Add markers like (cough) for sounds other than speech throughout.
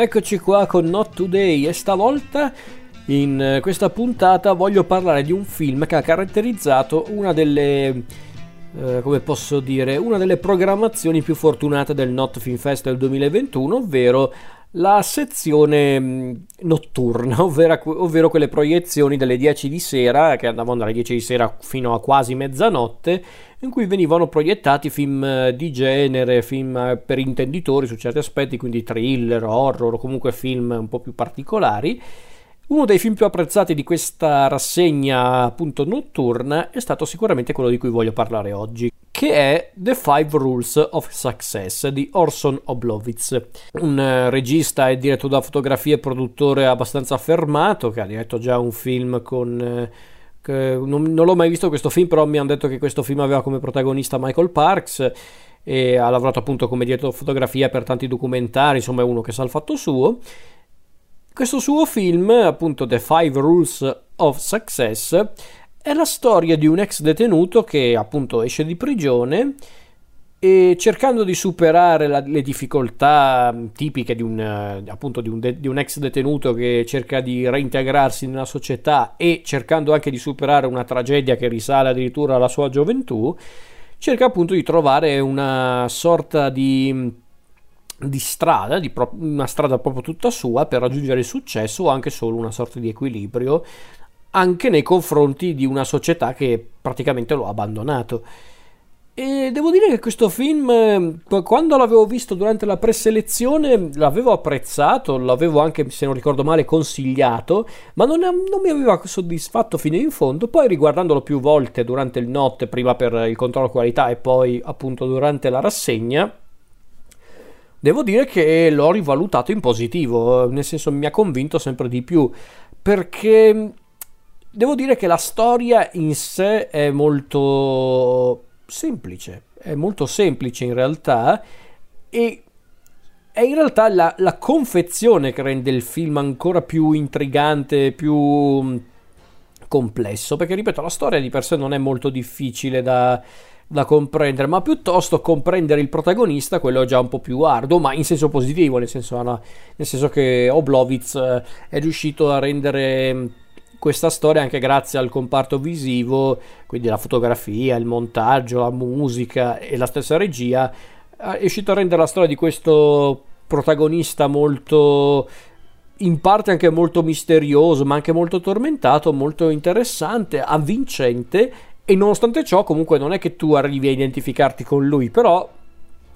Eccoci qua con Not Today e stavolta in eh, questa puntata voglio parlare di un film che ha caratterizzato una delle eh, come posso dire, una delle programmazioni più fortunate del Not Film Fest del 2021, ovvero la sezione mm, notturna, (laughs) ovvero, ovvero, quelle proiezioni delle 10 di sera, che andavano dalle 10 di sera fino a quasi mezzanotte, in cui venivano proiettati film eh, di genere, film eh, per intenditori su certi aspetti, quindi thriller, horror comunque film un po' più particolari. Uno dei film più apprezzati di questa rassegna appunto notturna è stato sicuramente quello di cui voglio parlare oggi, che è The Five Rules of Success di Orson Oblowitz, un eh, regista e direttore da fotografia e produttore abbastanza affermato che ha diretto già un film con... Eh, non, non, l'ho mai visto questo film, però mi hanno detto che questo film aveva come protagonista Michael Parks e ha lavorato appunto come direttore di fotografia per tanti documentari, insomma è uno che sa il fatto suo questo suo film, appunto The Five Rules of Success, è la storia di un ex detenuto che appunto esce di prigione e cercando di superare la, le difficoltà tipiche di un, appunto di un, de, di un, ex detenuto che cerca di reintegrarsi nella società e cercando anche di superare una tragedia che risale addirittura alla sua gioventù, cerca appunto di trovare una sorta di di strada, di pro- una strada proprio tutta sua per raggiungere il successo o anche solo una sorta di equilibrio anche nei confronti di una società che praticamente lo ha abbandonato. E devo dire che questo film, quando l'avevo visto durante la preselezione, l'avevo apprezzato, l'avevo anche, se non ricordo male, consigliato, ma non, non, mi aveva soddisfatto fino in fondo. Poi, riguardandolo più volte durante il notte, prima per il controllo qualità e poi appunto durante la rassegna, Devo dire che l'ho rivalutato in positivo, nel senso mi ha convinto sempre di più, perché devo dire che la storia in sé è molto semplice, è molto semplice in realtà e è in realtà la, la confezione che rende il film ancora più intrigante, più complesso, perché ripeto, la storia di per sé non è molto difficile da da comprendere, ma piuttosto comprendere il protagonista, quello è già un po' più arduo, ma in senso positivo, nel senso, nel senso che Oblowitz eh, è riuscito a rendere mm, questa storia anche grazie al comparto visivo, quindi la fotografia, il montaggio, la musica e la stessa regia, è riuscito a rendere la storia di questo protagonista molto in parte anche molto misterioso, ma anche molto tormentato, molto interessante, avvincente e nonostante ciò, comunque, non è che tu arrivi a identificarti con lui, però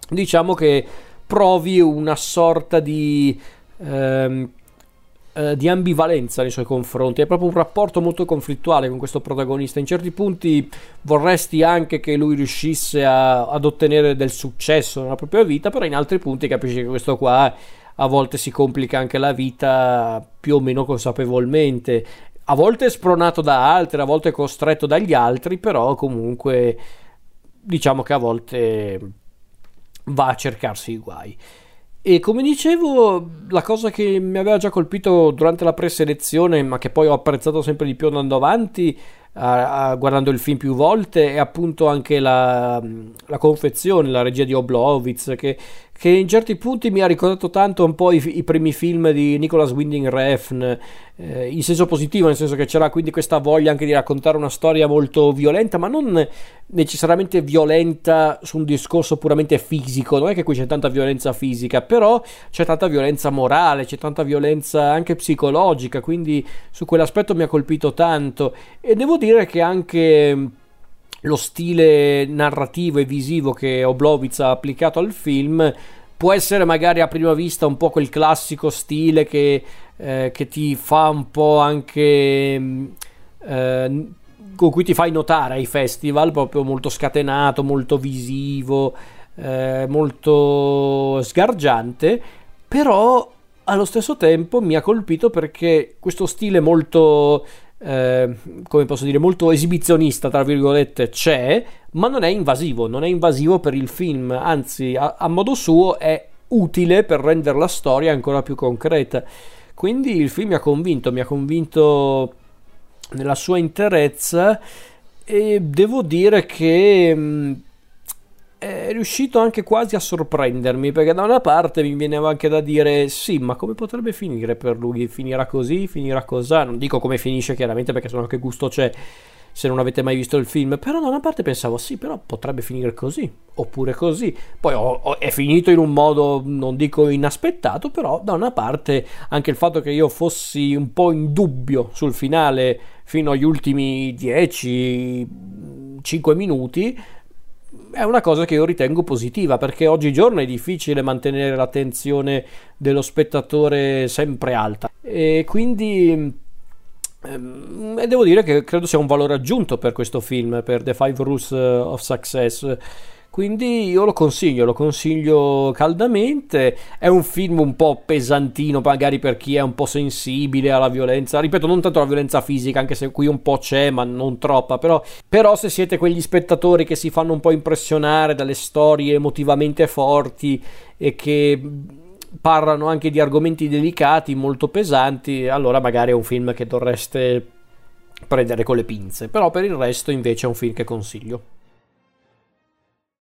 diciamo che provi una sorta di. Ehm, eh, di ambivalenza nei suoi confronti, è proprio un rapporto molto conflittuale con questo protagonista. In certi punti vorresti anche che lui riuscisse a, ad ottenere del successo nella propria vita, però in altri punti capisci che questo qua a volte si complica anche la vita più o meno consapevolmente a volte spronato da altri, a volte costretto dagli altri, però comunque diciamo che a volte va a cercarsi i guai. E come dicevo, la cosa che mi aveva già colpito durante la preselezione, ma che poi ho apprezzato sempre di più andando avanti, a, a, guardando il film più volte, è appunto anche la, la confezione, la regia di Oblowitz, che che in certi punti mi ha ricordato tanto un po' i, i primi film di Nicholas Winding Refn, eh, in senso positivo, nel senso che c'era quindi questa voglia anche di raccontare una storia molto violenta, ma non necessariamente violenta su un discorso puramente fisico, non è che qui c'è tanta violenza fisica, però c'è tanta violenza morale, c'è tanta violenza anche psicologica, quindi su quell'aspetto mi ha colpito tanto. E devo dire che anche lo stile narrativo e visivo che Oblowitz ha applicato al film può essere magari a prima vista un po' quel classico stile che, eh, che ti fa un po' anche mm, eh, con cui ti fai notare ai festival proprio molto scatenato molto visivo eh, molto sgargiante però allo stesso tempo mi ha colpito perché questo stile molto eh, come posso dire, molto esibizionista, tra virgolette, c'è, ma non è invasivo, non è invasivo per il film, anzi, a, a modo suo è utile per rendere la storia ancora più concreta. Quindi il film mi ha convinto, mi ha convinto nella sua interezza e devo dire che mm, è riuscito anche quasi a sorprendermi perché da una parte mi viene anche da dire sì ma come potrebbe finire per lui? Finirà così? Finirà così non dico come finisce chiaramente perché sennò che gusto c'è se non avete mai visto il film però da una parte pensavo sì però potrebbe finire così oppure così. Poi ho, ho, è finito in un modo non dico inaspettato però da una parte anche il fatto che io fossi un po' in dubbio sul finale fino agli ultimi 10 5 minuti è una cosa che io ritengo positiva perché oggigiorno è difficile mantenere l'attenzione dello spettatore sempre alta. E quindi ehm, devo dire che credo sia un valore aggiunto per questo film per The Five Rules of Success quindi io lo consiglio, lo consiglio caldamente. È un film un po' pesantino, magari per chi è un po' sensibile alla violenza. Ripeto, non tanto la violenza fisica, anche se qui un po' c'è, ma non troppa. Però, però se siete quegli spettatori che si fanno un po' impressionare dalle storie emotivamente forti e che parlano anche di argomenti delicati, molto pesanti, allora magari è un film che dovreste prendere con le pinze. Però per il resto invece è un film che consiglio.